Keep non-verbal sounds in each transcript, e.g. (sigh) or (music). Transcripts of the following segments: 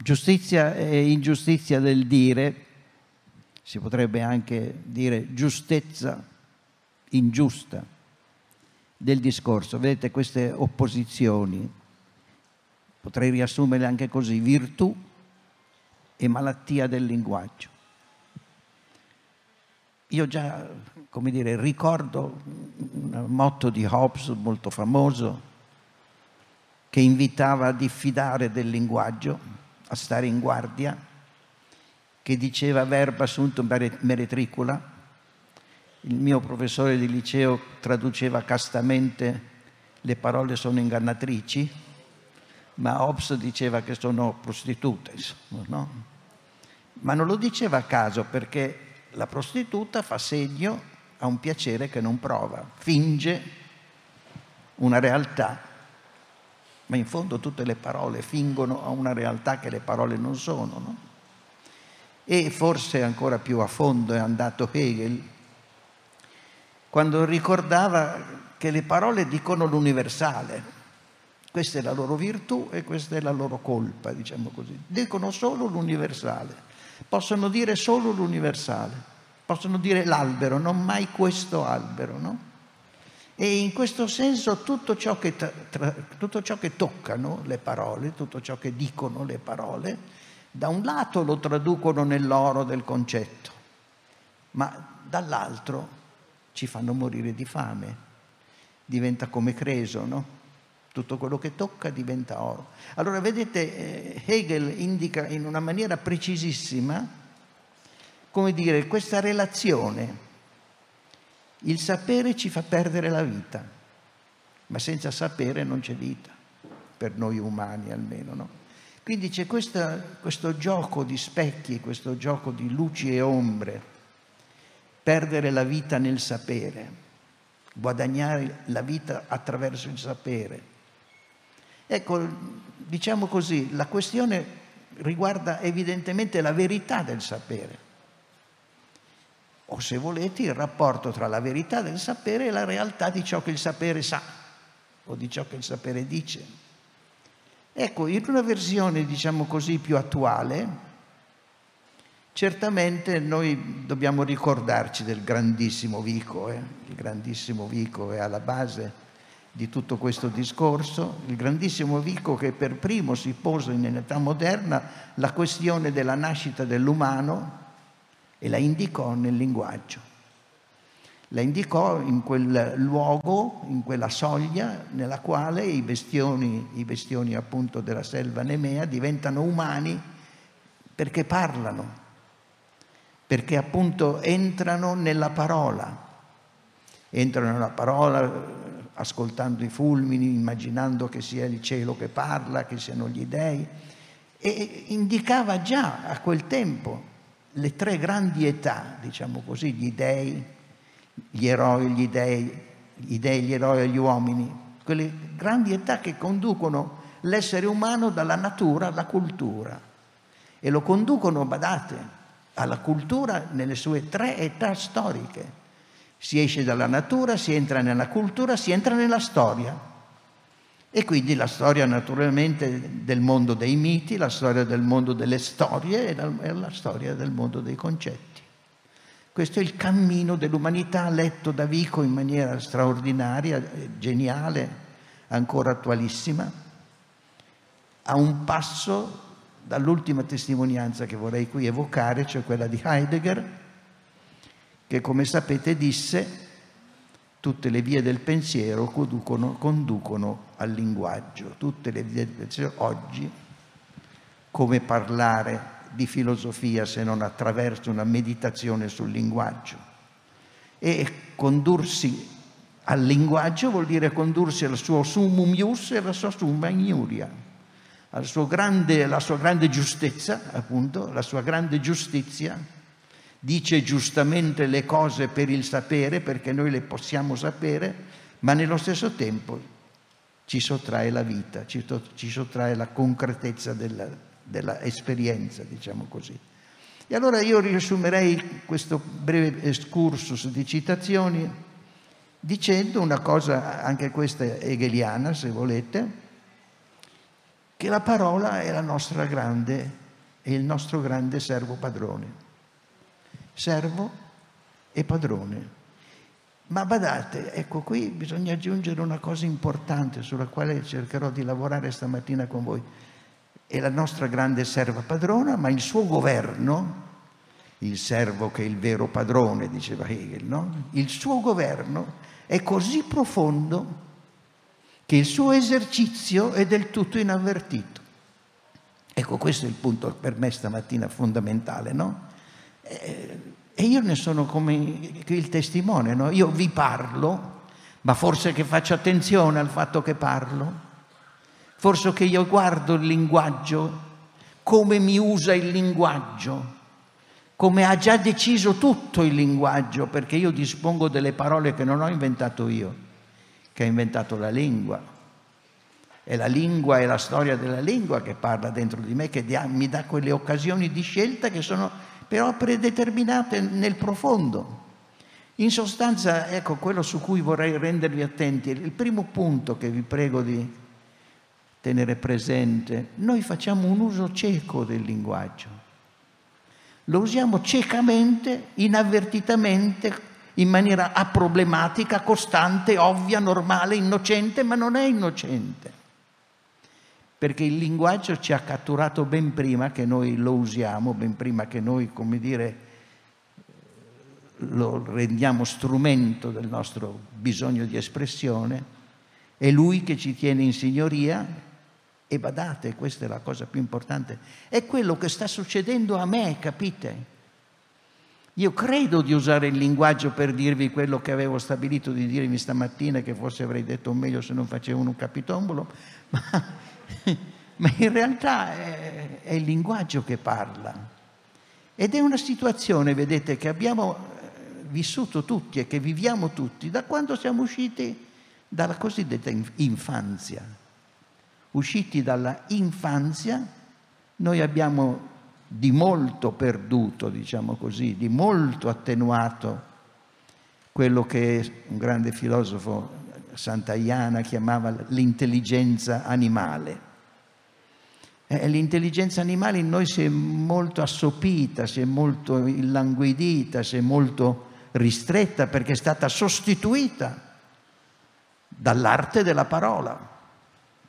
Giustizia e ingiustizia del dire, si potrebbe anche dire giustezza ingiusta del discorso. Vedete queste opposizioni, potrei riassumerle anche così, virtù e malattia del linguaggio. Io già, come dire, ricordo un motto di Hobbes molto famoso che invitava a diffidare del linguaggio, a stare in guardia, che diceva verba sunt meretricula. Il mio professore di liceo traduceva castamente le parole sono ingannatrici, ma Hobbes diceva che sono prostitute, insomma, no? Ma non lo diceva a caso perché la prostituta fa segno a un piacere che non prova, finge una realtà, ma in fondo tutte le parole fingono a una realtà che le parole non sono. No? E forse ancora più a fondo è andato Hegel quando ricordava che le parole dicono l'universale. Questa è la loro virtù e questa è la loro colpa, diciamo così. Dicono solo l'universale possono dire solo l'universale, possono dire l'albero, non mai questo albero, no? E in questo senso tutto ciò che, tra, tutto ciò che toccano le parole, tutto ciò che dicono le parole, da un lato lo traducono nell'oro del concetto, ma dall'altro ci fanno morire di fame. Diventa come Creso, no? tutto quello che tocca diventa oro. Allora vedete, eh, Hegel indica in una maniera precisissima, come dire, questa relazione. Il sapere ci fa perdere la vita, ma senza sapere non c'è vita, per noi umani almeno, no? Quindi c'è questa, questo gioco di specchi, questo gioco di luci e ombre, perdere la vita nel sapere, guadagnare la vita attraverso il sapere. Ecco, diciamo così, la questione riguarda evidentemente la verità del sapere, o se volete il rapporto tra la verità del sapere e la realtà di ciò che il sapere sa o di ciò che il sapere dice. Ecco, in una versione, diciamo così, più attuale, certamente noi dobbiamo ricordarci del grandissimo Vico, eh? il grandissimo Vico è alla base di tutto questo discorso, il grandissimo Vico che per primo si pose nell'età moderna la questione della nascita dell'umano e la indicò nel linguaggio. La indicò in quel luogo, in quella soglia nella quale i bestioni, i bestioni appunto della selva nemea diventano umani perché parlano, perché appunto entrano nella parola, entrano nella parola ascoltando i fulmini, immaginando che sia il cielo che parla, che siano gli dei, e indicava già a quel tempo le tre grandi età, diciamo così, gli dei, gli eroi, gli dei, gli dei, gli eroi e gli uomini, quelle grandi età che conducono l'essere umano dalla natura alla cultura e lo conducono, badate, alla cultura nelle sue tre età storiche si esce dalla natura, si entra nella cultura, si entra nella storia. E quindi la storia naturalmente del mondo dei miti, la storia del mondo delle storie e la storia del mondo dei concetti. Questo è il cammino dell'umanità letto da Vico in maniera straordinaria, geniale, ancora attualissima, a un passo dall'ultima testimonianza che vorrei qui evocare, cioè quella di Heidegger, che come sapete disse tutte le vie del pensiero conducono, conducono al linguaggio, tutte le pensiero oggi, come parlare di filosofia se non attraverso una meditazione sul linguaggio. E condursi al linguaggio vuol dire condursi al suo summum ius e alla sua summa ignuria, alla sua grande giustezza, appunto, la sua grande giustizia dice giustamente le cose per il sapere, perché noi le possiamo sapere, ma nello stesso tempo ci sottrae la vita, ci, ci sottrae la concretezza dell'esperienza, diciamo così. E allora io riassumerei questo breve excursus di citazioni dicendo una cosa, anche questa hegeliana se volete, che la parola è la nostra grande, è il nostro grande servo padrone. Servo e padrone. Ma badate, ecco qui bisogna aggiungere una cosa importante sulla quale cercherò di lavorare stamattina con voi. È la nostra grande serva padrona, ma il suo governo, il servo che è il vero padrone, diceva Hegel, no? il suo governo è così profondo che il suo esercizio è del tutto inavvertito. Ecco, questo è il punto per me stamattina fondamentale, no? Eh, e io ne sono come il testimone, no? Io vi parlo, ma forse che faccio attenzione al fatto che parlo, forse che io guardo il linguaggio, come mi usa il linguaggio, come ha già deciso tutto il linguaggio, perché io dispongo delle parole che non ho inventato io che ha inventato la lingua. È la lingua e la storia della lingua che parla dentro di me, che mi dà quelle occasioni di scelta che sono però predeterminate nel profondo. In sostanza, ecco quello su cui vorrei rendervi attenti, il primo punto che vi prego di tenere presente, noi facciamo un uso cieco del linguaggio. Lo usiamo ciecamente, inavvertitamente, in maniera aproblematica, costante, ovvia, normale, innocente, ma non è innocente. Perché il linguaggio ci ha catturato ben prima che noi lo usiamo, ben prima che noi, come dire, lo rendiamo strumento del nostro bisogno di espressione. È lui che ci tiene in signoria e badate, questa è la cosa più importante, è quello che sta succedendo a me, capite? Io credo di usare il linguaggio per dirvi quello che avevo stabilito di dirvi stamattina, che forse avrei detto meglio se non facevo un capitombolo, (laughs) ma, (laughs) ma in realtà è, è il linguaggio che parla. Ed è una situazione, vedete, che abbiamo eh, vissuto tutti e che viviamo tutti da quando siamo usciti dalla cosiddetta infanzia. Usciti dalla infanzia, noi abbiamo di molto perduto, diciamo così, di molto attenuato quello che un grande filosofo Santayana chiamava l'intelligenza animale. Eh, l'intelligenza animale in noi si è molto assopita, si è molto illanguidita, si è molto ristretta perché è stata sostituita dall'arte della parola,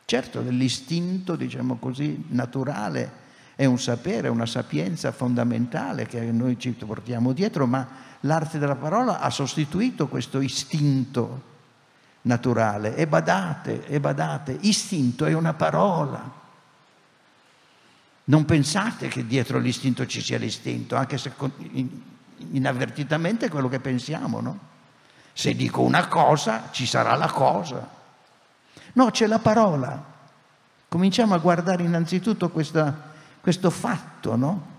certo dell'istinto, diciamo così, naturale è un sapere, una sapienza fondamentale che noi ci portiamo dietro, ma l'arte della parola ha sostituito questo istinto naturale. E badate, e badate, istinto è una parola. Non pensate che dietro l'istinto ci sia l'istinto, anche se inavvertitamente è quello che pensiamo, no? Se dico una cosa, ci sarà la cosa. No, c'è la parola. Cominciamo a guardare innanzitutto questa questo fatto, no?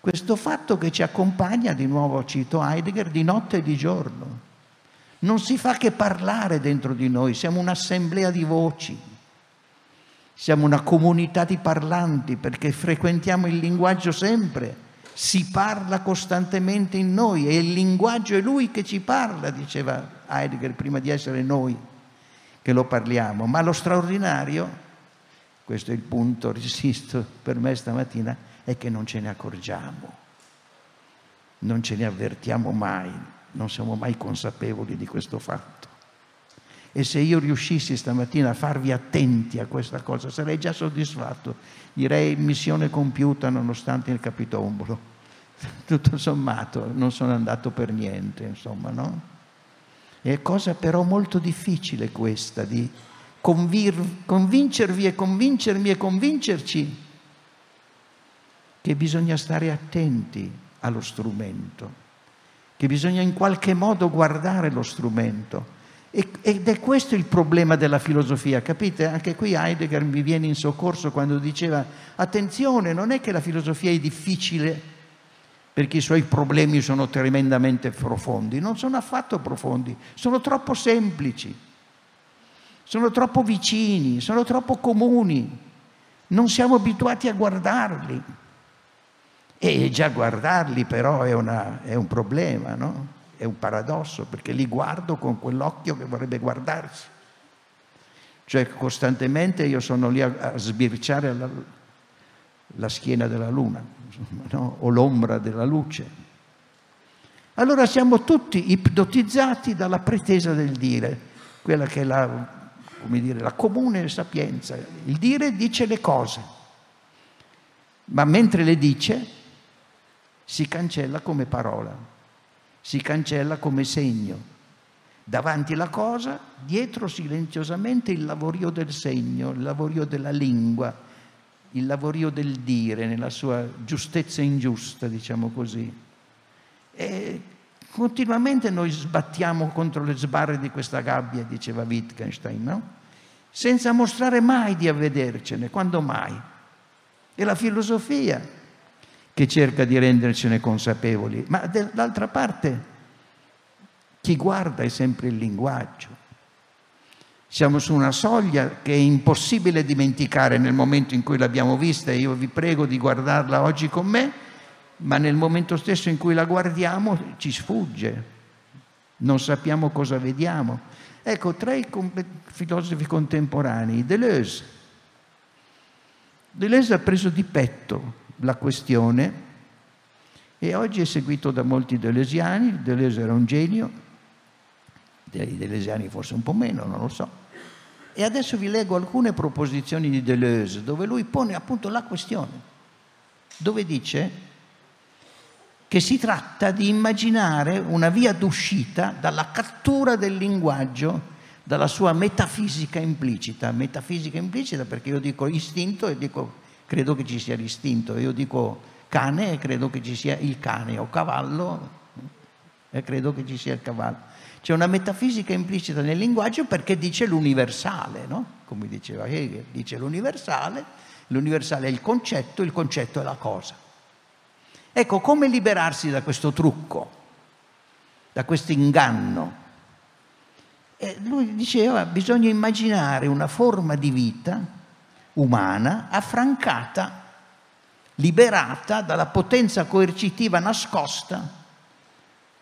Questo fatto che ci accompagna, di nuovo cito Heidegger, di notte e di giorno. Non si fa che parlare dentro di noi, siamo un'assemblea di voci, siamo una comunità di parlanti perché frequentiamo il linguaggio sempre, si parla costantemente in noi e il linguaggio è lui che ci parla, diceva Heidegger, prima di essere noi che lo parliamo. Ma lo straordinario questo è il punto, resisto, per me stamattina, è che non ce ne accorgiamo, non ce ne avvertiamo mai, non siamo mai consapevoli di questo fatto. E se io riuscissi stamattina a farvi attenti a questa cosa, sarei già soddisfatto. Direi missione compiuta nonostante il capitombolo. (laughs) Tutto sommato non sono andato per niente, insomma, no? È cosa però molto difficile questa di convir- convincervi e convincermi e convincerci che bisogna stare attenti allo strumento, che bisogna in qualche modo guardare lo strumento. ed è questo il problema della filosofia, capite? Anche qui Heidegger mi viene in soccorso quando diceva attenzione, non è che la filosofia è difficile perché i suoi problemi sono tremendamente profondi, non sono affatto profondi, sono troppo semplici sono troppo vicini, sono troppo comuni, non siamo abituati a guardarli. E già guardarli però è, una, è un problema, no? È un paradosso perché li guardo con quell'occhio che vorrebbe guardarsi. Cioè costantemente io sono lì a, a sbirciare la, la, schiena della luna no? o l'ombra della luce. Allora siamo tutti ipnotizzati dalla pretesa del dire, quella che è la, dire, la comune sapienza. Il dire dice le cose, ma mentre le dice si cancella come parola, si cancella come segno. Davanti alla cosa, dietro silenziosamente il lavorio del segno, il lavorio della lingua, il lavorio del dire nella sua giustezza ingiusta, diciamo così. E continuamente noi sbattiamo contro le sbarre di questa gabbia, diceva Wittgenstein, no? senza mostrare mai di avvedercene, quando mai. È la filosofia che cerca di rendercene consapevoli, ma dall'altra parte chi guarda è sempre il linguaggio. Siamo su una soglia che è impossibile dimenticare nel momento in cui l'abbiamo vista e io vi prego di guardarla oggi con me ma nel momento stesso in cui la guardiamo ci sfugge, non sappiamo cosa vediamo. Ecco, tra i filosofi contemporanei, Deleuze. Deleuze ha preso di petto la questione e oggi è seguito da molti deleuziani. Deleuze era un genio, dei deleuziani forse un po' meno, non lo so. E adesso vi leggo alcune proposizioni di Deleuze dove lui pone appunto la questione, dove dice che si tratta di immaginare una via d'uscita dalla cattura del linguaggio, dalla sua metafisica implicita. Metafisica implicita perché io dico istinto e dico credo che ci sia l'istinto, io dico cane e credo che ci sia il cane, o cavallo e credo che ci sia il cavallo. C'è una metafisica implicita nel linguaggio perché dice l'universale, no? come diceva Hegel, dice l'universale, l'universale è il concetto, il concetto è la cosa. Ecco, come liberarsi da questo trucco, da questo inganno? E lui diceva, bisogna immaginare una forma di vita umana affrancata, liberata dalla potenza coercitiva nascosta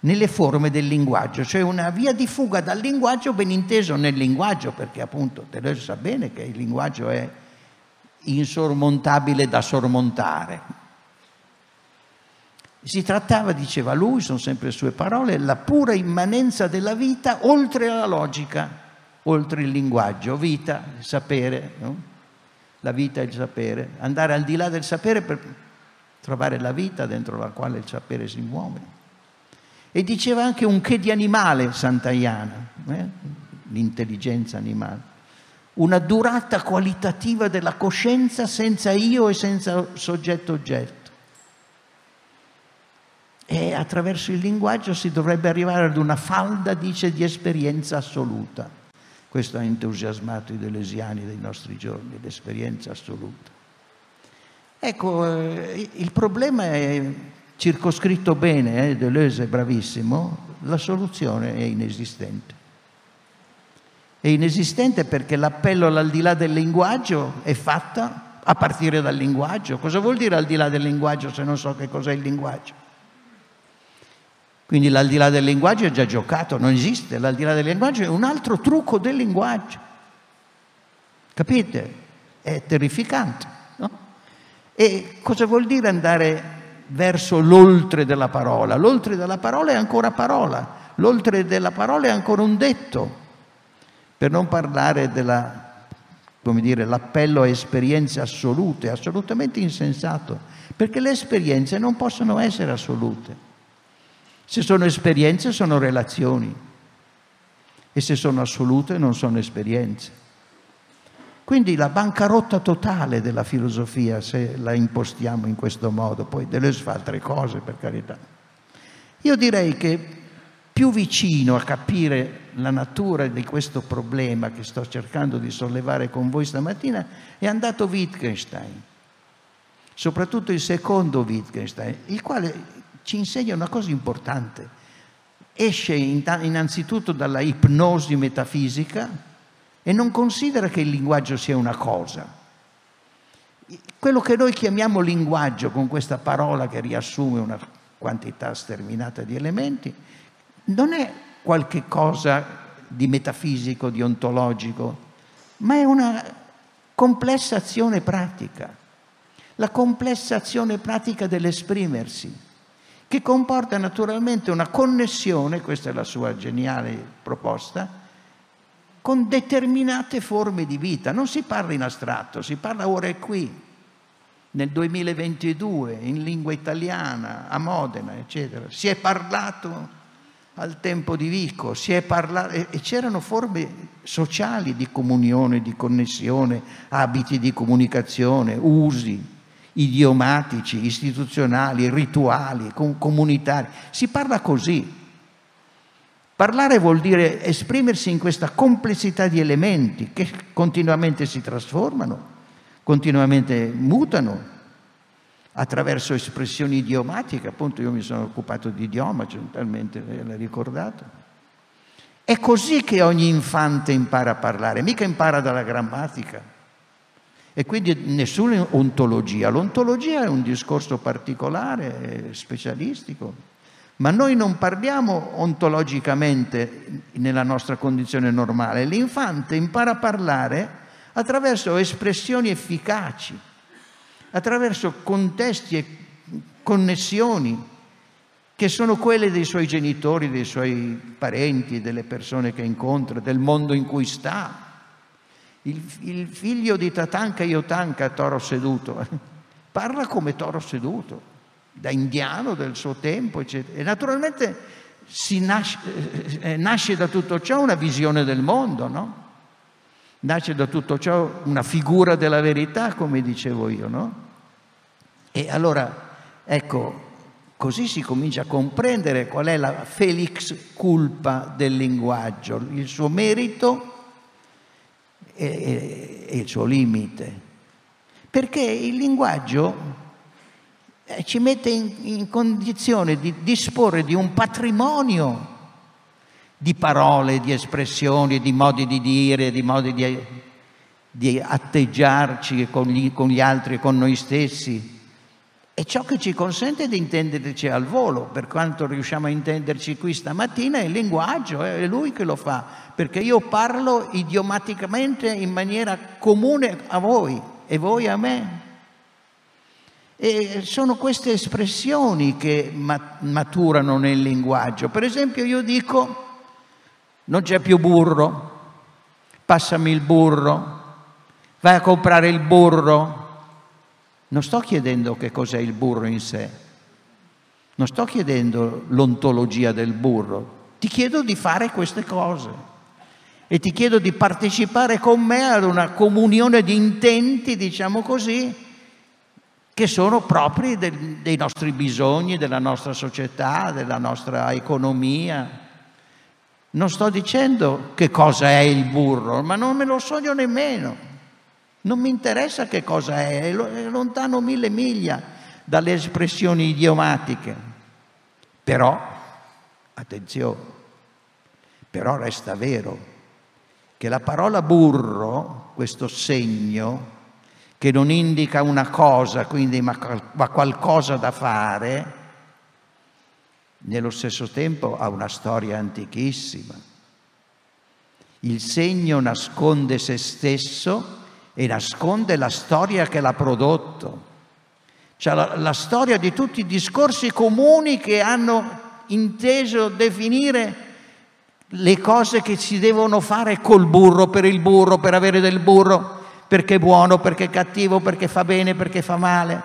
nelle forme del linguaggio, cioè una via di fuga dal linguaggio ben inteso nel linguaggio, perché appunto Deleuze sa bene che il linguaggio è insormontabile da sormontare. Si trattava, diceva lui, sono sempre sue parole, la pura immanenza della vita oltre la logica, oltre il linguaggio, vita, sapere, no? La vita e il sapere, andare al di là del sapere per trovare la vita dentro la quale il sapere si muove. E diceva anche un che di animale santaiana, eh? l'intelligenza animale, una durata qualitativa della coscienza senza io e senza soggetto-oggetto e attraverso il linguaggio si dovrebbe arrivare ad una falda, dice, di esperienza assoluta. Questo ha entusiasmato i delesiani dei nostri giorni, l'esperienza assoluta. Ecco, eh, il problema è circoscritto bene, eh, Deleuze è bravissimo, la soluzione è inesistente. È inesistente perché l'appello all'aldilà del linguaggio è fatta a partire dal linguaggio. Cosa vuol dire al di là del linguaggio se non so che cos'è il linguaggio? Quindi l'aldilà del linguaggio è già giocato, non esiste, l'aldilà del linguaggio è un altro trucco del linguaggio. Capite? È terrificante. No? E cosa vuol dire andare verso l'oltre della parola? L'oltre della parola è ancora parola, l'oltre della parola è ancora un detto, per non parlare della, come dire, l'appello a esperienze assolute, assolutamente insensato, perché le esperienze non possono essere assolute. Se sono esperienze sono relazioni e se sono assolute non sono esperienze. Quindi la bancarotta totale della filosofia, se la impostiamo in questo modo, poi Deleuze fa altre cose per carità. Io direi che più vicino a capire la natura di questo problema che sto cercando di sollevare con voi stamattina è andato Wittgenstein, soprattutto il secondo Wittgenstein, il quale ci insegna una cosa importante. Esce innanzitutto dalla ipnosi metafisica e non considera che il linguaggio sia una cosa. Quello che noi chiamiamo linguaggio, con questa parola che riassume una quantità sterminata di elementi, non è qualche cosa di metafisico, di ontologico, ma è una complessa azione pratica, la complessa azione pratica dell'esprimersi, che comporta naturalmente una connessione, questa è la sua geniale proposta, con determinate forme di vita. Non si parla in astratto, si parla ora e qui, nel 2022, in lingua italiana, a Modena, eccetera. Si è parlato al tempo di Vico, si è parlato, e c'erano forme sociali di comunione, di connessione, abiti di comunicazione, usi idiomatici, istituzionali, rituali, comunitari. Si parla così. Parlare vuol dire esprimersi in questa complessità di elementi che continuamente si trasformano, continuamente mutano attraverso espressioni idiomatiche, appunto io mi sono occupato di idioma, gentilmente l'hai ricordato. È così che ogni infante impara a parlare, mica impara dalla grammatica. E quindi nessuna ontologia. L'ontologia è un discorso particolare, specialistico. Ma noi non parliamo ontologicamente nella nostra condizione normale. L'infante impara a parlare attraverso espressioni efficaci, attraverso contesti e connessioni che sono quelle dei suoi genitori, dei suoi parenti, delle persone che incontra, del mondo in cui sta. Il, il figlio di Tatanka Yotanka, toro seduto, (laughs) parla come toro seduto da indiano del suo tempo, eccetera. E naturalmente nasce, eh, eh, nasce, da tutto ciò una visione del mondo, no? Nasce da tutto ciò una figura della verità, come dicevo io, no? E allora, ecco, così si comincia a comprendere qual è la felix culpa del linguaggio, il suo merito e, e, il suo limite. Perché il linguaggio eh, ci mette in, in condizione di disporre di un patrimonio di parole, di espressioni, di modi di dire, di modi di, di atteggiarci con gli, con gli altri e con noi stessi. È ciò che ci consente di intenderci al volo, per quanto riusciamo a intenderci qui stamattina, è il linguaggio, è lui che lo fa, perché io parlo idiomaticamente in maniera comune a voi e voi a me. E sono queste espressioni che maturano nel linguaggio. Per esempio io dico non c'è più burro, passami il burro, vai a comprare il burro. Non sto chiedendo che cos'è il burro in sé, non sto chiedendo l'ontologia del burro, ti chiedo di fare queste cose e ti chiedo di partecipare con me ad una comunione di intenti, diciamo così, che sono propri del, dei nostri bisogni, della nostra società, della nostra economia. Non sto dicendo che cosa è il burro, ma non me lo sogno nemmeno. Non mi interessa che cosa è, è lontano mille miglia dalle espressioni idiomatiche. Però, attenzione, però resta vero che la parola burro, questo segno, che non indica una cosa, quindi ma, ma qualcosa da fare, nello stesso tempo ha una storia antichissima. Il segno nasconde se stesso e nasconde la storia che l'ha prodotto. Cioè la, la storia di tutti i discorsi comuni che hanno inteso definire le cose che si devono fare col burro, per il burro, per avere del burro perché è buono, perché è cattivo, perché fa bene, perché fa male.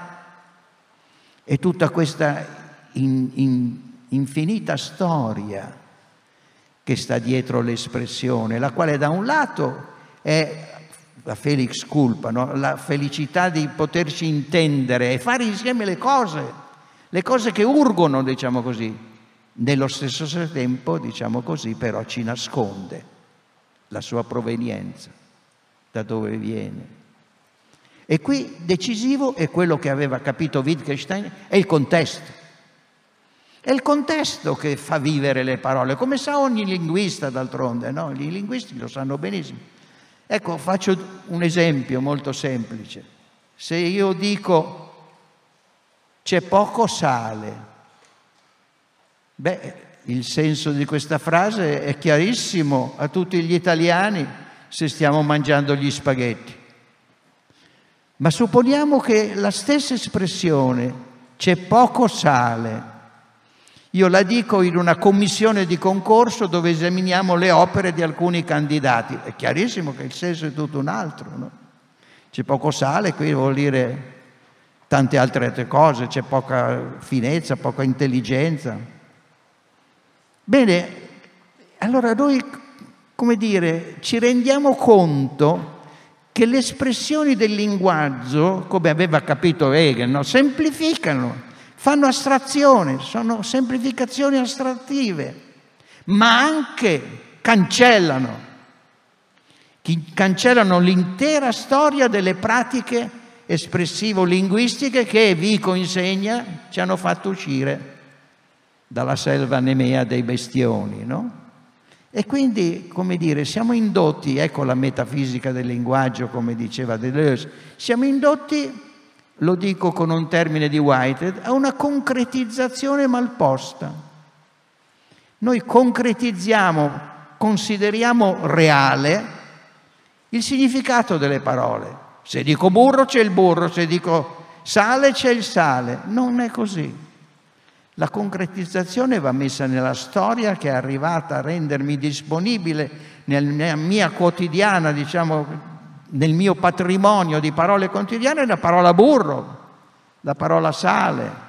E tutta questa in, in, infinita storia che sta dietro l'espressione, la quale da un lato è la felix culpa, no? la felicità di poterci intendere e fare insieme le cose, le cose che urgono, diciamo così. Nello stesso tempo, diciamo così, però ci nasconde la sua provenienza da dove viene. E qui decisivo è quello che aveva capito Wittgenstein, è il contesto. È il contesto che fa vivere le parole, come sa ogni linguista d'altronde, no? I linguisti lo sanno benissimo. Ecco, faccio un esempio molto semplice. Se io dico c'è poco sale, beh, il senso di questa frase è chiarissimo a tutti gli italiani se stiamo mangiando gli spaghetti. Ma supponiamo che la stessa espressione c'è poco sale. Io la dico in una commissione di concorso dove esaminiamo le opere di alcuni candidati. È chiarissimo che il senso è tutto un altro. No? C'è poco sale, qui vuol dire tante altre cose, c'è poca finezza, poca intelligenza. Bene, allora noi, come dire, ci rendiamo conto che le espressioni del linguaggio, come aveva capito Hegel, no? semplificano, fanno astrazione, sono semplificazioni astrattive, ma anche cancellano cancellano l'intera storia delle pratiche espressivo-linguistiche che Vico insegna ci hanno fatto uscire dalla selva nemea dei bestioni, no? E quindi, come dire, siamo indotti, ecco la metafisica del linguaggio, come diceva Deleuze, siamo indotti, lo dico con un termine di Whitehead, a una concretizzazione malposta. Noi concretizziamo, consideriamo reale il significato delle parole. Se dico burro c'è il burro, se dico sale c'è il sale. Non è così. La concretizzazione va messa nella storia che è arrivata a rendermi disponibile nella mia quotidiana, diciamo, nel mio patrimonio di parole quotidiane, la parola burro, la parola sale.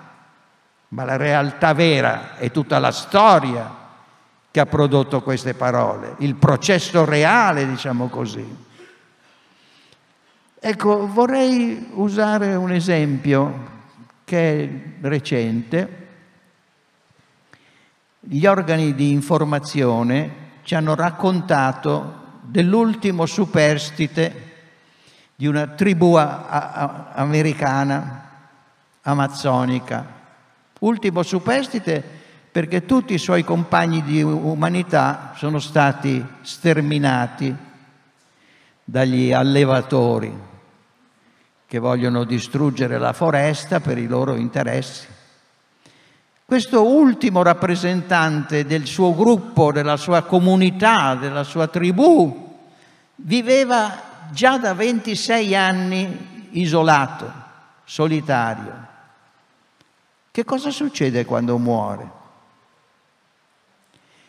Ma la realtà vera è tutta la storia che ha prodotto queste parole, il processo reale, diciamo così. Ecco, vorrei usare un esempio che è recente. Gli organi di informazione ci hanno raccontato dell'ultimo superstite di una tribù a- a- americana, amazzonica. Ultimo superstite perché tutti i suoi compagni di umanità sono stati sterminati dagli allevatori che vogliono distruggere la foresta per i loro interessi. Questo ultimo rappresentante del suo gruppo, della sua comunità, della sua tribù, viveva già da 26 anni isolato, solitario. Che cosa succede quando muore?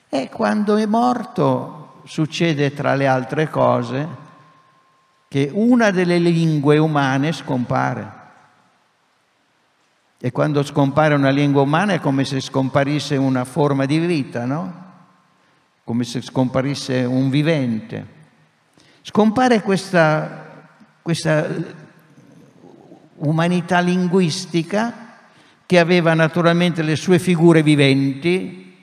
E quando è morto succede tra le altre cose che una delle lingue umane scompare. E quando scompare una lingua umana è come se scomparisse una forma di vita, no? Come se scomparisse un vivente. Scompare questa, questa umanità linguistica che aveva naturalmente le sue figure viventi,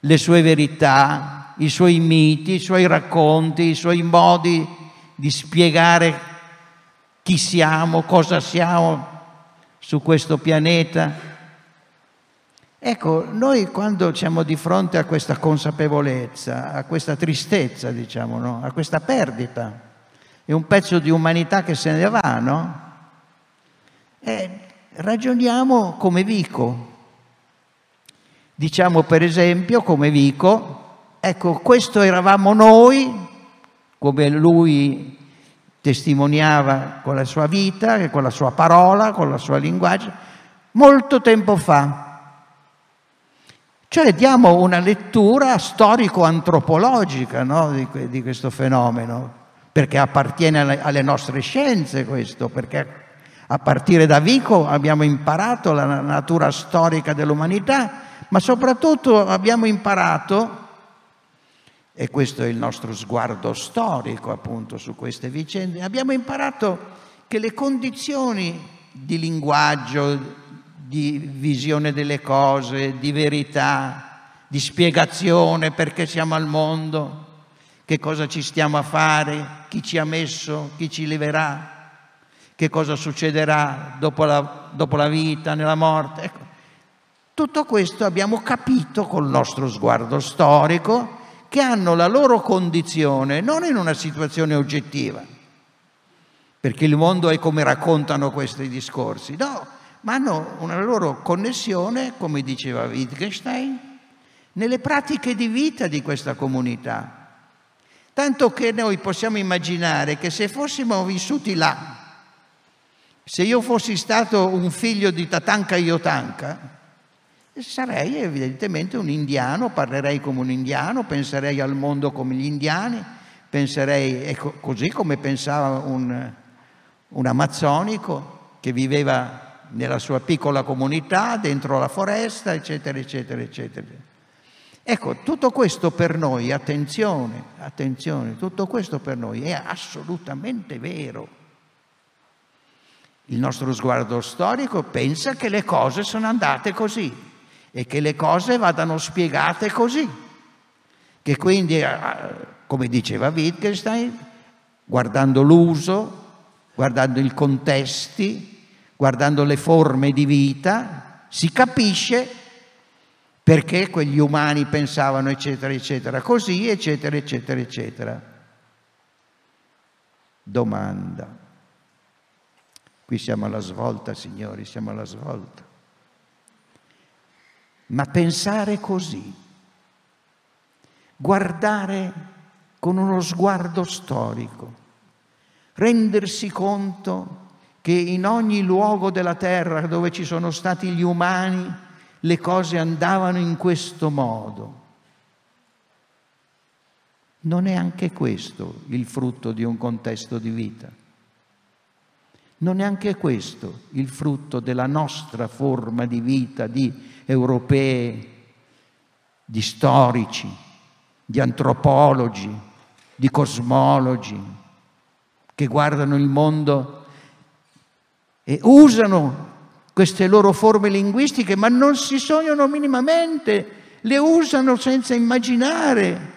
le sue verità, i suoi miti, i suoi racconti, i suoi modi di spiegare chi siamo, cosa siamo su questo pianeta. Ecco, noi quando siamo di fronte a questa consapevolezza, a questa tristezza, diciamo, no? a questa perdita, è un pezzo di umanità che se ne va, no? E ragioniamo come Vico. Diciamo per esempio come Vico, ecco, questo eravamo noi come lui testimoniava con la sua vita, con la sua parola, con la sua linguaggio, molto tempo fa. Cioè diamo una lettura storico-antropologica no, di, di, questo fenomeno, perché appartiene alle, alle nostre scienze questo, perché a partire da Vico abbiamo imparato la natura storica dell'umanità, ma soprattutto abbiamo imparato e questo è il nostro sguardo storico appunto su queste vicende, abbiamo imparato che le condizioni di linguaggio, di visione delle cose, di verità, di spiegazione perché siamo al mondo, che cosa ci stiamo a fare, chi ci ha messo, chi ci leverà, che cosa succederà dopo la, dopo la vita, nella morte. Ecco, tutto questo abbiamo capito col nostro sguardo storico che hanno la loro condizione non in una situazione oggettiva, perché il mondo è come raccontano questi discorsi, no, ma hanno una loro connessione, come diceva Wittgenstein, nelle pratiche di vita di questa comunità. Tanto che noi possiamo immaginare che se fossimo vissuti là, se io fossi stato un figlio di Tatanka Yotanka, sarei evidentemente un indiano, parlerei come un indiano, penserei al mondo come gli indiani, penserei ecco, così come pensava un, un amazzonico che viveva nella sua piccola comunità, dentro la foresta, eccetera, eccetera, eccetera. Ecco, tutto questo per noi, attenzione, attenzione, tutto questo per noi è assolutamente vero. Il nostro sguardo storico pensa che le cose sono andate così e che le cose vadano spiegate così, che quindi, eh, come diceva Wittgenstein, guardando l'uso, guardando i contesti, guardando le forme di vita, si capisce perché quegli umani pensavano eccetera eccetera così eccetera eccetera eccetera. Domanda. Qui siamo alla svolta, signori, siamo alla svolta. Ma pensare così, guardare con uno sguardo storico, rendersi conto che in ogni luogo della terra dove ci sono stati gli umani le cose andavano in questo modo. Non è anche questo il frutto di un contesto di vita. Non è anche questo il frutto della nostra forma di vita di europei, di storici, di antropologi, di cosmologi, che guardano il mondo e usano queste loro forme linguistiche, ma non si sognano minimamente, le usano senza immaginare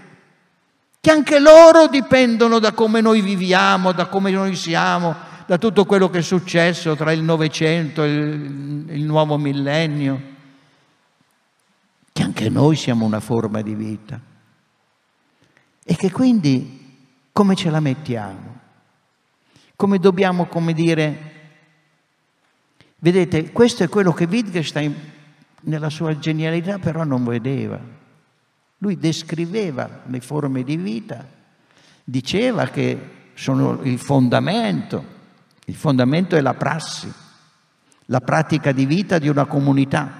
che anche loro dipendono da come noi viviamo, da come noi siamo, da tutto quello che è successo tra il Novecento e il, il nuovo millennio, che anche noi siamo una forma di vita e che quindi come ce la mettiamo? Come dobbiamo, come dire, Vedete, questo è quello che Wittgenstein nella sua genialità però non vedeva. Lui descriveva le forme di vita, diceva che sono il fondamento, il fondamento è la prassi, la pratica di vita di una comunità.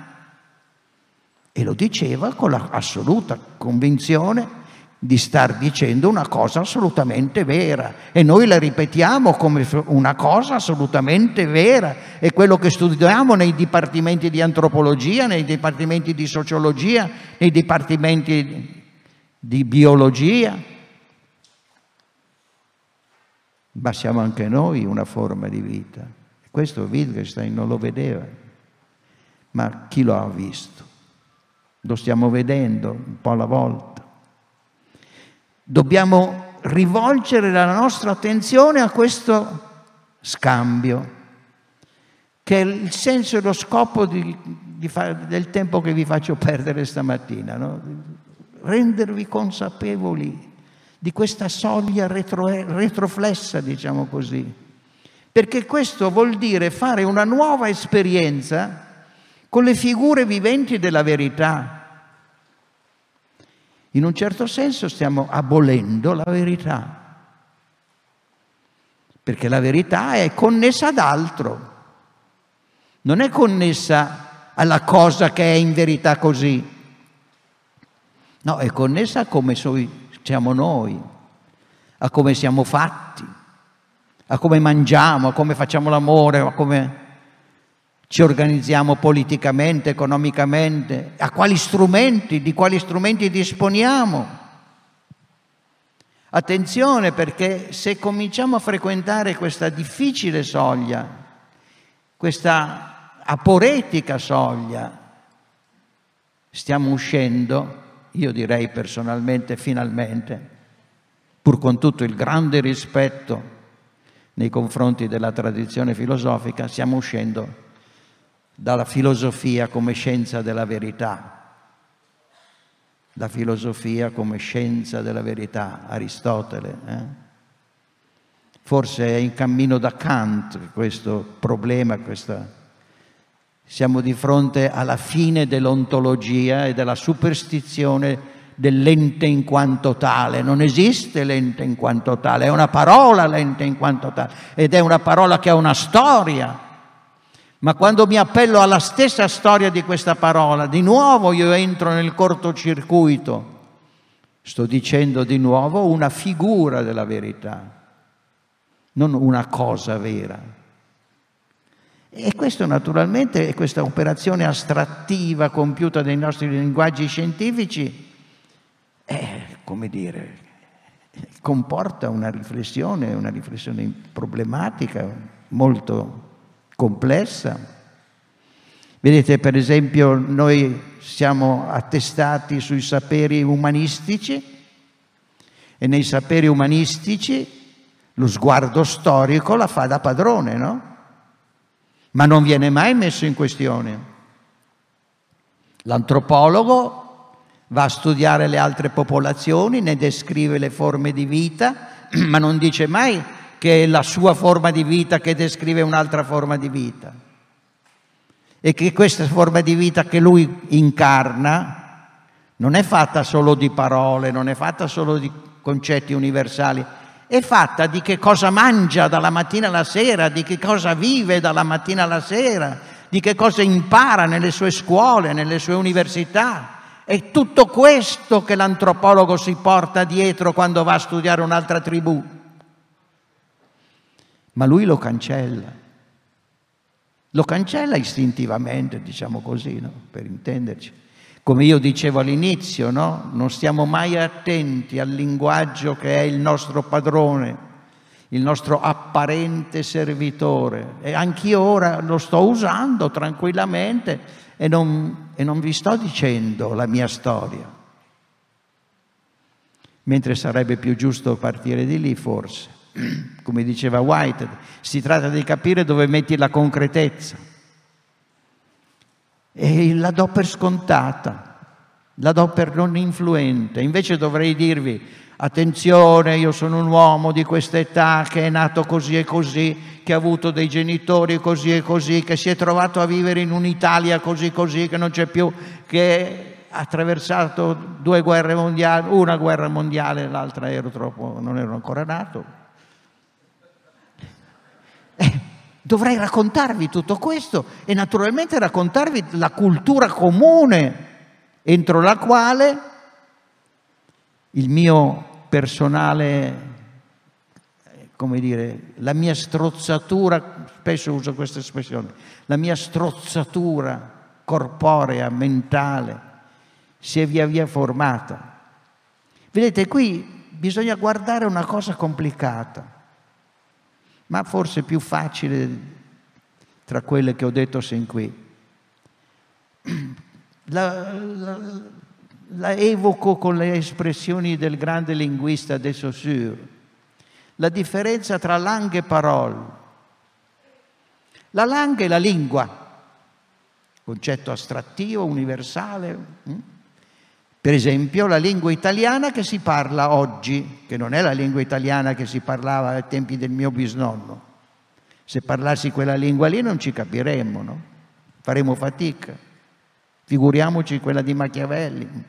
E lo diceva con l'assoluta convinzione di star dicendo una cosa assolutamente vera e noi la ripetiamo come una cosa assolutamente vera. È quello che studiamo nei dipartimenti di antropologia, nei dipartimenti di sociologia, nei dipartimenti di biologia. Ma siamo anche noi una forma di vita. Questo Wittgenstein non lo vedeva, ma chi lo ha visto? Lo stiamo vedendo un po' alla volta. Dobbiamo rivolgere la nostra attenzione a questo scambio, che è il senso e lo scopo di, di fare, del tempo che vi faccio perdere stamattina. No? Rendervi consapevoli di questa soglia retro, retroflessa, diciamo così. Perché questo vuol dire fare una nuova esperienza con le figure viventi della verità, in un certo senso stiamo abolendo la verità, perché la verità è connessa ad altro, non è connessa alla cosa che è in verità così, no, è connessa a come siamo noi, a come siamo fatti, a come mangiamo, a come facciamo l'amore, a come ci organizziamo politicamente, economicamente, a quali strumenti, di quali strumenti disponiamo. Attenzione perché se cominciamo a frequentare questa difficile soglia, questa aporetica soglia, stiamo uscendo, io direi personalmente, finalmente, pur con tutto il grande rispetto nei confronti della tradizione filosofica, stiamo uscendo dalla filosofia come scienza della verità. La filosofia come scienza della verità, Aristotele. Eh? Forse è in cammino da Kant questo problema, questa... siamo di fronte alla fine dell'ontologia e della superstizione dell'ente in quanto tale, non esiste l'ente in quanto tale, è una parola l'ente in quanto tale ed è una parola che ha una storia. Ma quando mi appello alla stessa storia di questa parola, di nuovo io entro nel cortocircuito. Sto dicendo di nuovo una figura della verità, non una cosa vera. E questo naturalmente è questa operazione astrattiva compiuta dai nostri linguaggi scientifici, è, come dire, comporta una riflessione, una riflessione problematica molto complessa. Vedete, per esempio, noi siamo attestati sui saperi umanistici e nei saperi umanistici lo sguardo storico la fa da padrone, no? Ma non viene mai messo in questione. L'antropologo va a studiare le altre popolazioni, ne descrive le forme di vita, (clears throat) ma non dice mai che è la sua forma di vita che descrive un'altra forma di vita e che questa forma di vita che lui incarna non è fatta solo di parole, non è fatta solo di concetti universali, è fatta di che cosa mangia dalla mattina alla sera, di che cosa vive dalla mattina alla sera, di che cosa impara nelle sue scuole, nelle sue università. È tutto questo che l'antropologo si porta dietro quando va a studiare un'altra tribù ma lui lo cancella. Lo cancella istintivamente, diciamo così, no? per intenderci. Come io dicevo all'inizio, no? non stiamo mai attenti al linguaggio che è il nostro padrone, il nostro apparente servitore. E anch'io ora lo sto usando tranquillamente e non, e non vi sto dicendo la mia storia. Mentre sarebbe più giusto partire di lì, forse (clears throat) come diceva White, si tratta di capire dove metti la concretezza. E la do per scontata, la do per non influente. Invece dovrei dirvi, attenzione, io sono un uomo di questa età che è nato così e così, che ha avuto dei genitori così e così, che si è trovato a vivere in un'Italia così e così, che non c'è più, che ha attraversato due guerre mondiali, una guerra mondiale, l'altra ero troppo, non ero ancora nato eh, dovrei raccontarvi tutto questo e naturalmente raccontarvi la cultura comune entro la quale il mio personale, come dire, la mia strozzatura, spesso uso questa espressione, la mia strozzatura corporea, mentale, si è via via formata. Vedete, qui bisogna guardare una cosa complicata ma forse più facile tra quelle che ho detto sin qui. (clears throat) La, la, la evoco con le espressioni del grande linguista de Saussure, la differenza tra langue e parole. La langue è la lingua, concetto astrattivo, universale. Hm? Per esempio la lingua italiana che si parla oggi, che non è la lingua italiana che si parlava ai tempi del mio bisnonno. Se parlassi quella lingua lì non ci capiremmo, no? Faremo fatica. Figuriamoci quella di Machiavelli.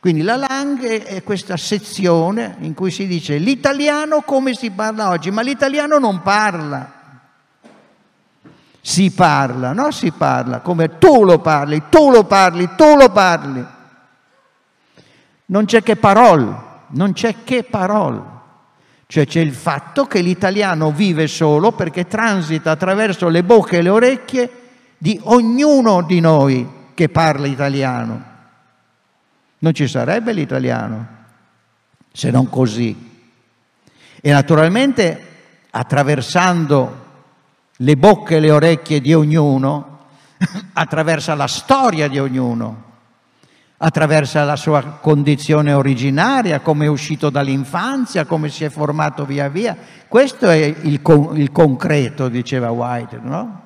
Quindi la Lang è questa sezione in cui si dice l'italiano come si parla oggi, ma l'italiano non parla. Si parla, no? Si parla come tu lo parli, tu lo parli, tu lo parli non c'è che parole, non c'è che parole. Cioè c'è il fatto che l'italiano vive solo perché transita attraverso le bocche e le orecchie di ognuno di noi che parla italiano. Non ci sarebbe l'italiano se non così. E naturalmente attraversando le bocche e le orecchie di ognuno, (laughs) attraversa la storia di ognuno attraverso la sua condizione originaria, come è uscito dall'infanzia, come si è formato via via. Questo è il, con, il concreto, diceva White, no?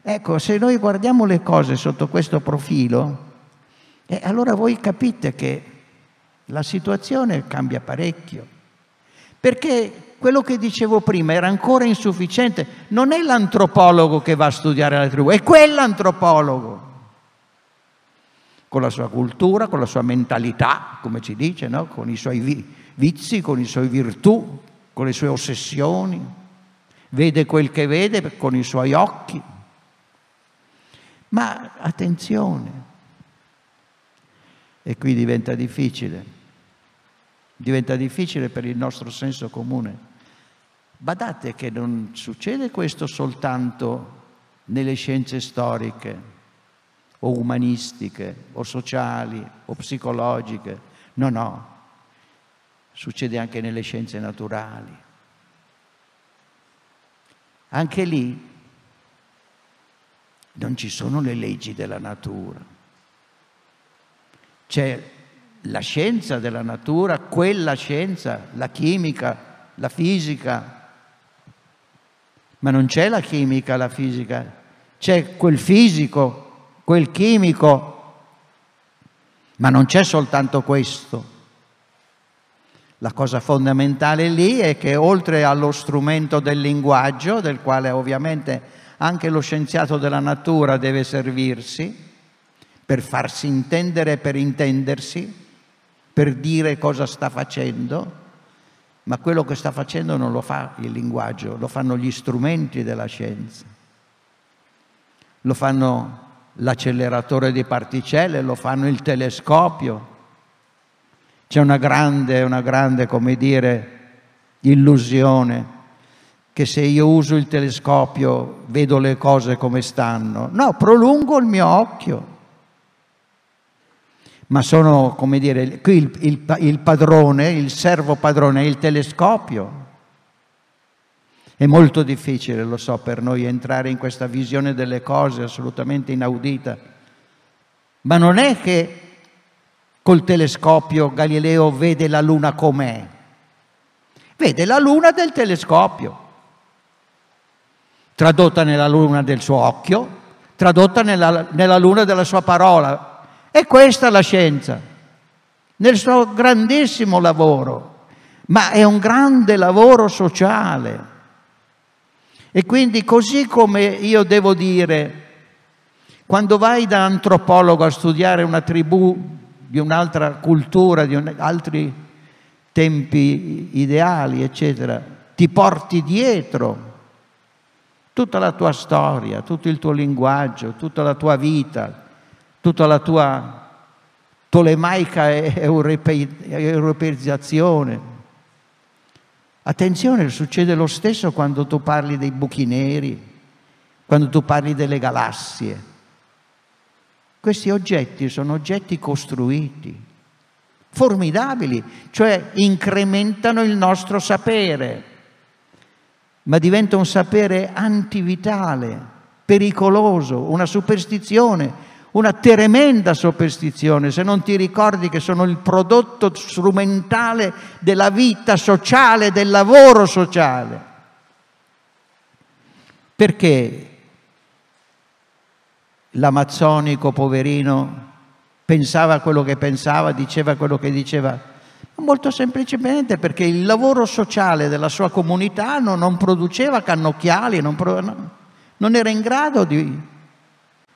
Ecco, se noi guardiamo le cose sotto questo profilo, eh, allora voi capite che la situazione cambia parecchio. Perché quello che dicevo prima era ancora insufficiente. Non è l'antropologo che va a studiare la tribù, è quell'antropologo con la sua cultura, con la sua mentalità, come ci dice, no? con i suoi vizi, con i suoi virtù, con le sue ossessioni, vede quel che vede con i suoi occhi. Ma attenzione, e qui diventa difficile, diventa difficile per il nostro senso comune. Badate che non succede questo soltanto nelle scienze storiche, o umanistiche, o sociali, o psicologiche. No, no, succede anche nelle scienze naturali. Anche lì non ci sono le leggi della natura. C'è la scienza della natura, quella scienza, la chimica, la fisica, ma non c'è la chimica, la fisica, c'è quel fisico quel chimico, ma non c'è soltanto questo. La cosa fondamentale lì è che oltre allo strumento del linguaggio, del quale ovviamente anche lo scienziato della natura deve servirsi, per farsi intendere, per intendersi, per dire cosa sta facendo, ma quello che sta facendo non lo fa il linguaggio, lo fanno gli strumenti della scienza, lo fanno l'acceleratore di particelle, lo fanno il telescopio. C'è una grande, una grande, come dire, illusione che se io uso il telescopio vedo le cose come stanno. No, prolungo il mio occhio. Ma sono, come dire, qui il, il, il padrone, il servo padrone è il telescopio. È molto difficile, lo so, per noi entrare in questa visione delle cose assolutamente inaudita. Ma non è che col telescopio Galileo vede la luna com'è, vede la luna del telescopio, tradotta nella luna del suo occhio, tradotta nella, nella luna della sua parola. E questa è la scienza, nel suo grandissimo lavoro, ma è un grande lavoro sociale e quindi così come io devo dire, quando vai da antropologo a studiare una tribù di un'altra cultura, di un, altri tempi ideali, eccetera, ti porti dietro tutta la tua storia, tutto il tuo linguaggio, tutta la tua vita, tutta la tua tolemaica europeizzazione, Attenzione, succede lo stesso quando tu parli dei buchi neri, quando tu parli delle galassie. Questi oggetti sono oggetti costruiti, formidabili, cioè incrementano il nostro sapere, ma diventa un sapere antivitale, pericoloso, una superstizione una tremenda superstizione, se non ti ricordi che sono il prodotto strumentale della vita sociale, del lavoro sociale. Perché l'amazzonico poverino pensava quello che pensava, diceva quello che diceva? Molto semplicemente perché il lavoro sociale della sua comunità non, produceva cannocchiali, non, non era in grado di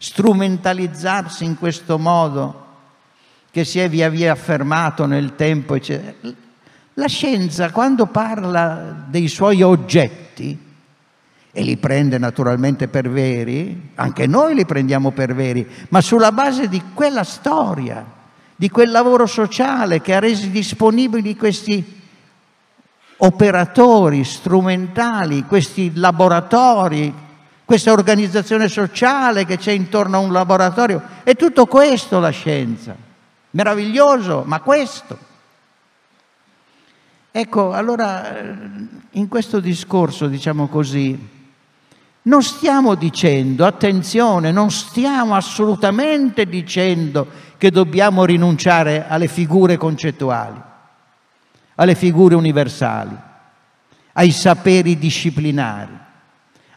strumentalizzarsi in questo modo che si è via via affermato nel tempo. Eccetera. La scienza quando parla dei suoi oggetti, e li prende naturalmente per veri, anche noi li prendiamo per veri, ma sulla base di quella storia, di quel lavoro sociale che ha reso disponibili questi operatori strumentali, questi laboratori, questa organizzazione sociale che c'è intorno a un laboratorio. È tutto questo la scienza. Meraviglioso, ma questo. Ecco, allora in questo discorso, diciamo così, non stiamo dicendo, attenzione, non stiamo assolutamente dicendo che dobbiamo rinunciare alle figure concettuali, alle figure universali, ai saperi disciplinari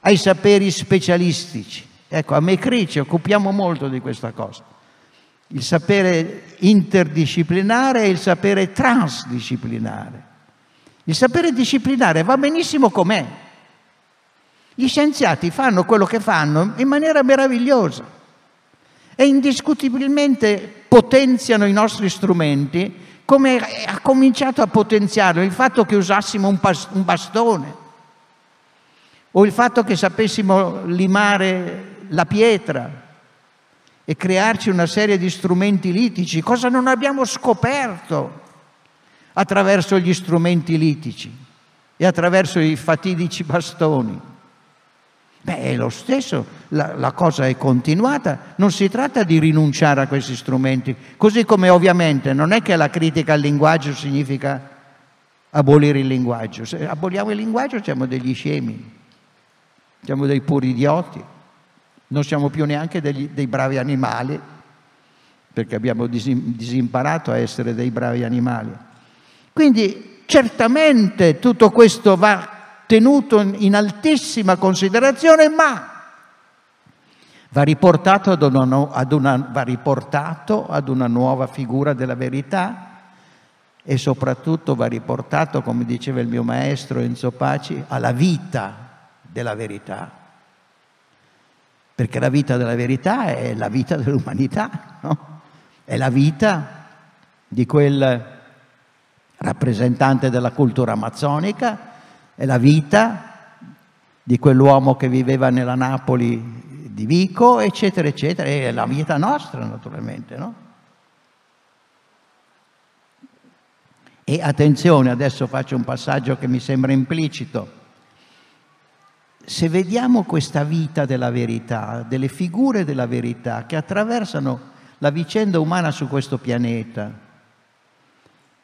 ai saperi specialistici. Ecco, a Mecri ci occupiamo molto di questa cosa. Il sapere interdisciplinare e il sapere transdisciplinare. Il sapere disciplinare va benissimo com'è. Gli scienziati fanno quello che fanno in maniera meravigliosa. È indiscutibilmente potenziano i nostri strumenti, come ha cominciato a potenziare il fatto che usassimo un bastone o il fatto che sapessimo limare la pietra e crearci una serie di strumenti litici, cosa non abbiamo scoperto attraverso gli strumenti litici e attraverso i fatidici bastoni. Beh, è lo stesso, la, la, cosa è continuata, non si tratta di rinunciare a questi strumenti, così come ovviamente non è che la critica al linguaggio significa abolire il linguaggio, se aboliamo il linguaggio siamo degli scemi, siamo dei puri idioti, non siamo più neanche degli, dei bravi animali, perché abbiamo disimparato a essere dei bravi animali. Quindi certamente tutto questo va tenuto in altissima considerazione, ma va riportato ad una, ad una, va riportato ad una nuova figura della verità e soprattutto va riportato, come diceva il mio maestro Enzo Paci, alla vita della verità. Perché la vita della verità è la vita dell'umanità, no? è la vita di quel rappresentante della cultura amazzonica, è la vita di quell'uomo che viveva nella Napoli di Vico, eccetera, eccetera, è la vita nostra naturalmente, no? E attenzione, adesso faccio un passaggio che mi sembra implicito. Se vediamo questa vita della verità, delle figure della verità che attraversano la vicenda umana su questo pianeta,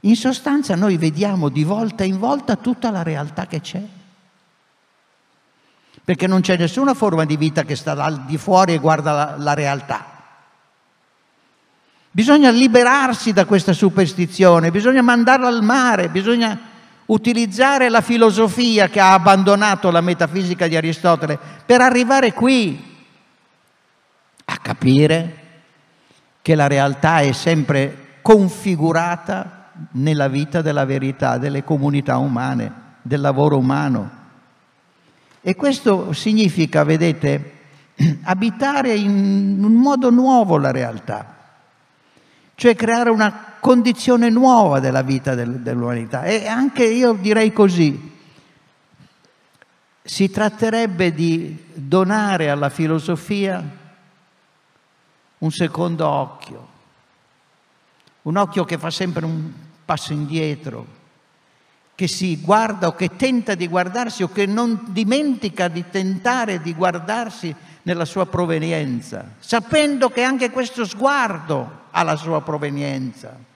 in sostanza noi vediamo di volta in volta tutta la realtà che c'è. Perché non c'è nessuna forma di vita che sta al di fuori e guarda la, la realtà. Bisogna liberarsi da questa superstizione, bisogna mandarla al mare, bisogna utilizzare la filosofia che ha abbandonato la metafisica di Aristotele per arrivare qui a capire che la realtà è sempre configurata nella vita della verità, delle comunità umane, del lavoro umano. E questo significa, vedete, (clears throat) abitare in un modo nuovo la realtà, cioè creare una condizione nuova della vita del, dell'umanità. E anche io direi così, si tratterebbe di donare alla filosofia un secondo occhio, un occhio che fa sempre un passo indietro, che si guarda o che tenta di guardarsi o che non dimentica di tentare di guardarsi nella sua provenienza, sapendo che anche questo sguardo ha la sua provenienza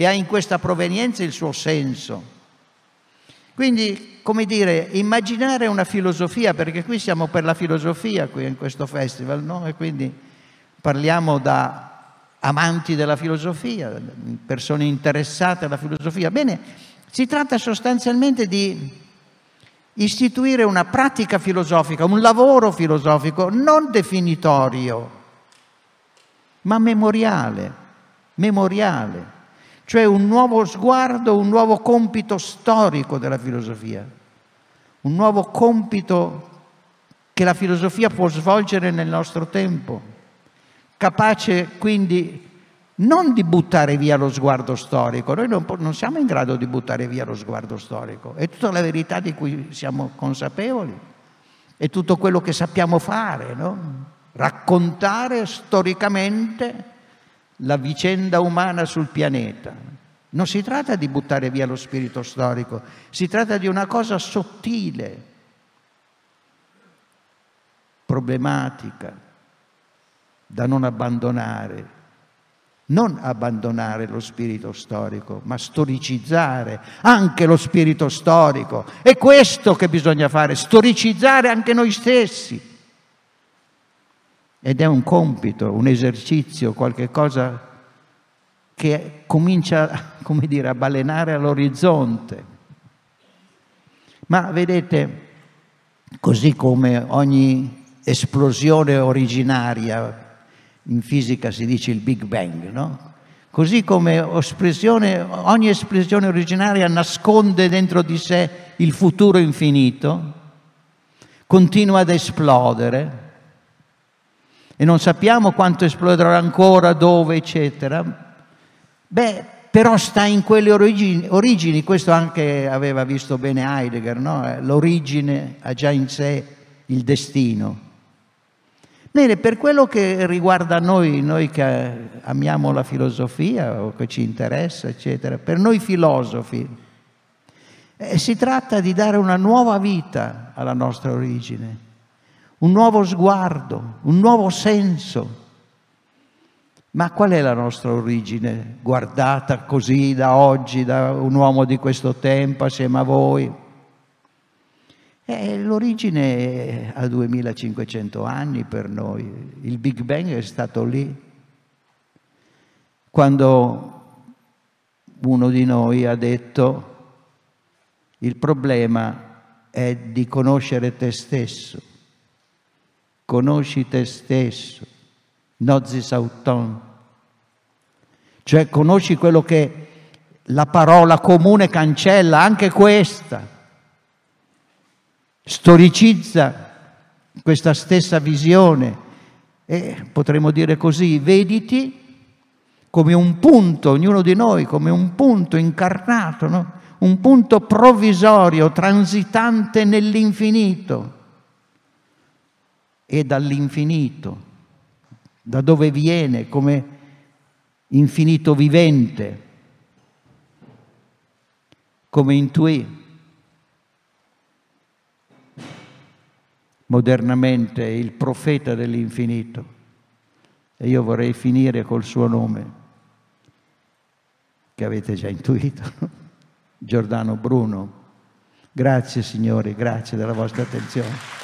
e ha in questa provenienza il suo senso. Quindi, come dire, immaginare una filosofia, perché qui siamo per la filosofia qui in questo festival, no? E quindi parliamo da amanti della filosofia, persone interessate alla filosofia. Bene, si tratta sostanzialmente di istituire una pratica filosofica, un lavoro filosofico non definitorio, ma memoriale, memoriale, cioè un nuovo sguardo, un nuovo compito storico della filosofia, un nuovo compito che la filosofia può svolgere nel nostro tempo. Capace quindi non di buttare via lo sguardo storico, noi non, non, siamo in grado di buttare via lo sguardo storico, è tutta la verità di cui siamo consapevoli, è tutto quello che sappiamo fare, no? raccontare storicamente la vicenda umana sul pianeta. Non si tratta di buttare via lo spirito storico, si tratta di una cosa sottile, problematica, da non abbandonare. Non abbandonare lo spirito storico, ma storicizzare anche lo spirito storico. È questo che bisogna fare, storicizzare anche noi stessi. Ed è un compito, un esercizio, qualche cosa che comincia, (laughs) come dire, a balenare all'orizzonte. Ma vedete, così come ogni esplosione originaria in fisica si dice il Big Bang, no? Così come ogni espressione originaria nasconde dentro di sé il futuro infinito, continua ad esplodere, e non sappiamo quanto esploderà ancora, dove, eccetera, beh, però sta in quelle origini, origini questo anche aveva visto bene Heidegger, no? l'origine ha già in sé il destino. Bene, per quello che riguarda noi, noi che amiamo la filosofia o che ci interessa, eccetera, per noi filosofi, eh, si tratta di dare una nuova vita alla nostra origine un nuovo sguardo, un nuovo senso. Ma qual è la nostra origine, guardata così da oggi, da un uomo di questo tempo assieme a voi? Eh, l'origine ha 2500 anni per noi, il Big Bang è stato lì, quando uno di noi ha detto il problema è di conoscere te stesso conosci te stesso, nozis auton, cioè conosci quello che la parola comune cancella, anche questa, storicizza questa stessa visione. E potremmo dire così, vediti come un punto, ognuno di noi come un punto incarnato, no? un punto provvisorio, transitante nell'infinito e dall'infinito, da dove viene come infinito vivente, come intuì modernamente il profeta dell'infinito. E io vorrei finire col suo nome, che avete già intuito, (laughs) Giordano Bruno. Grazie signori, grazie della vostra attenzione.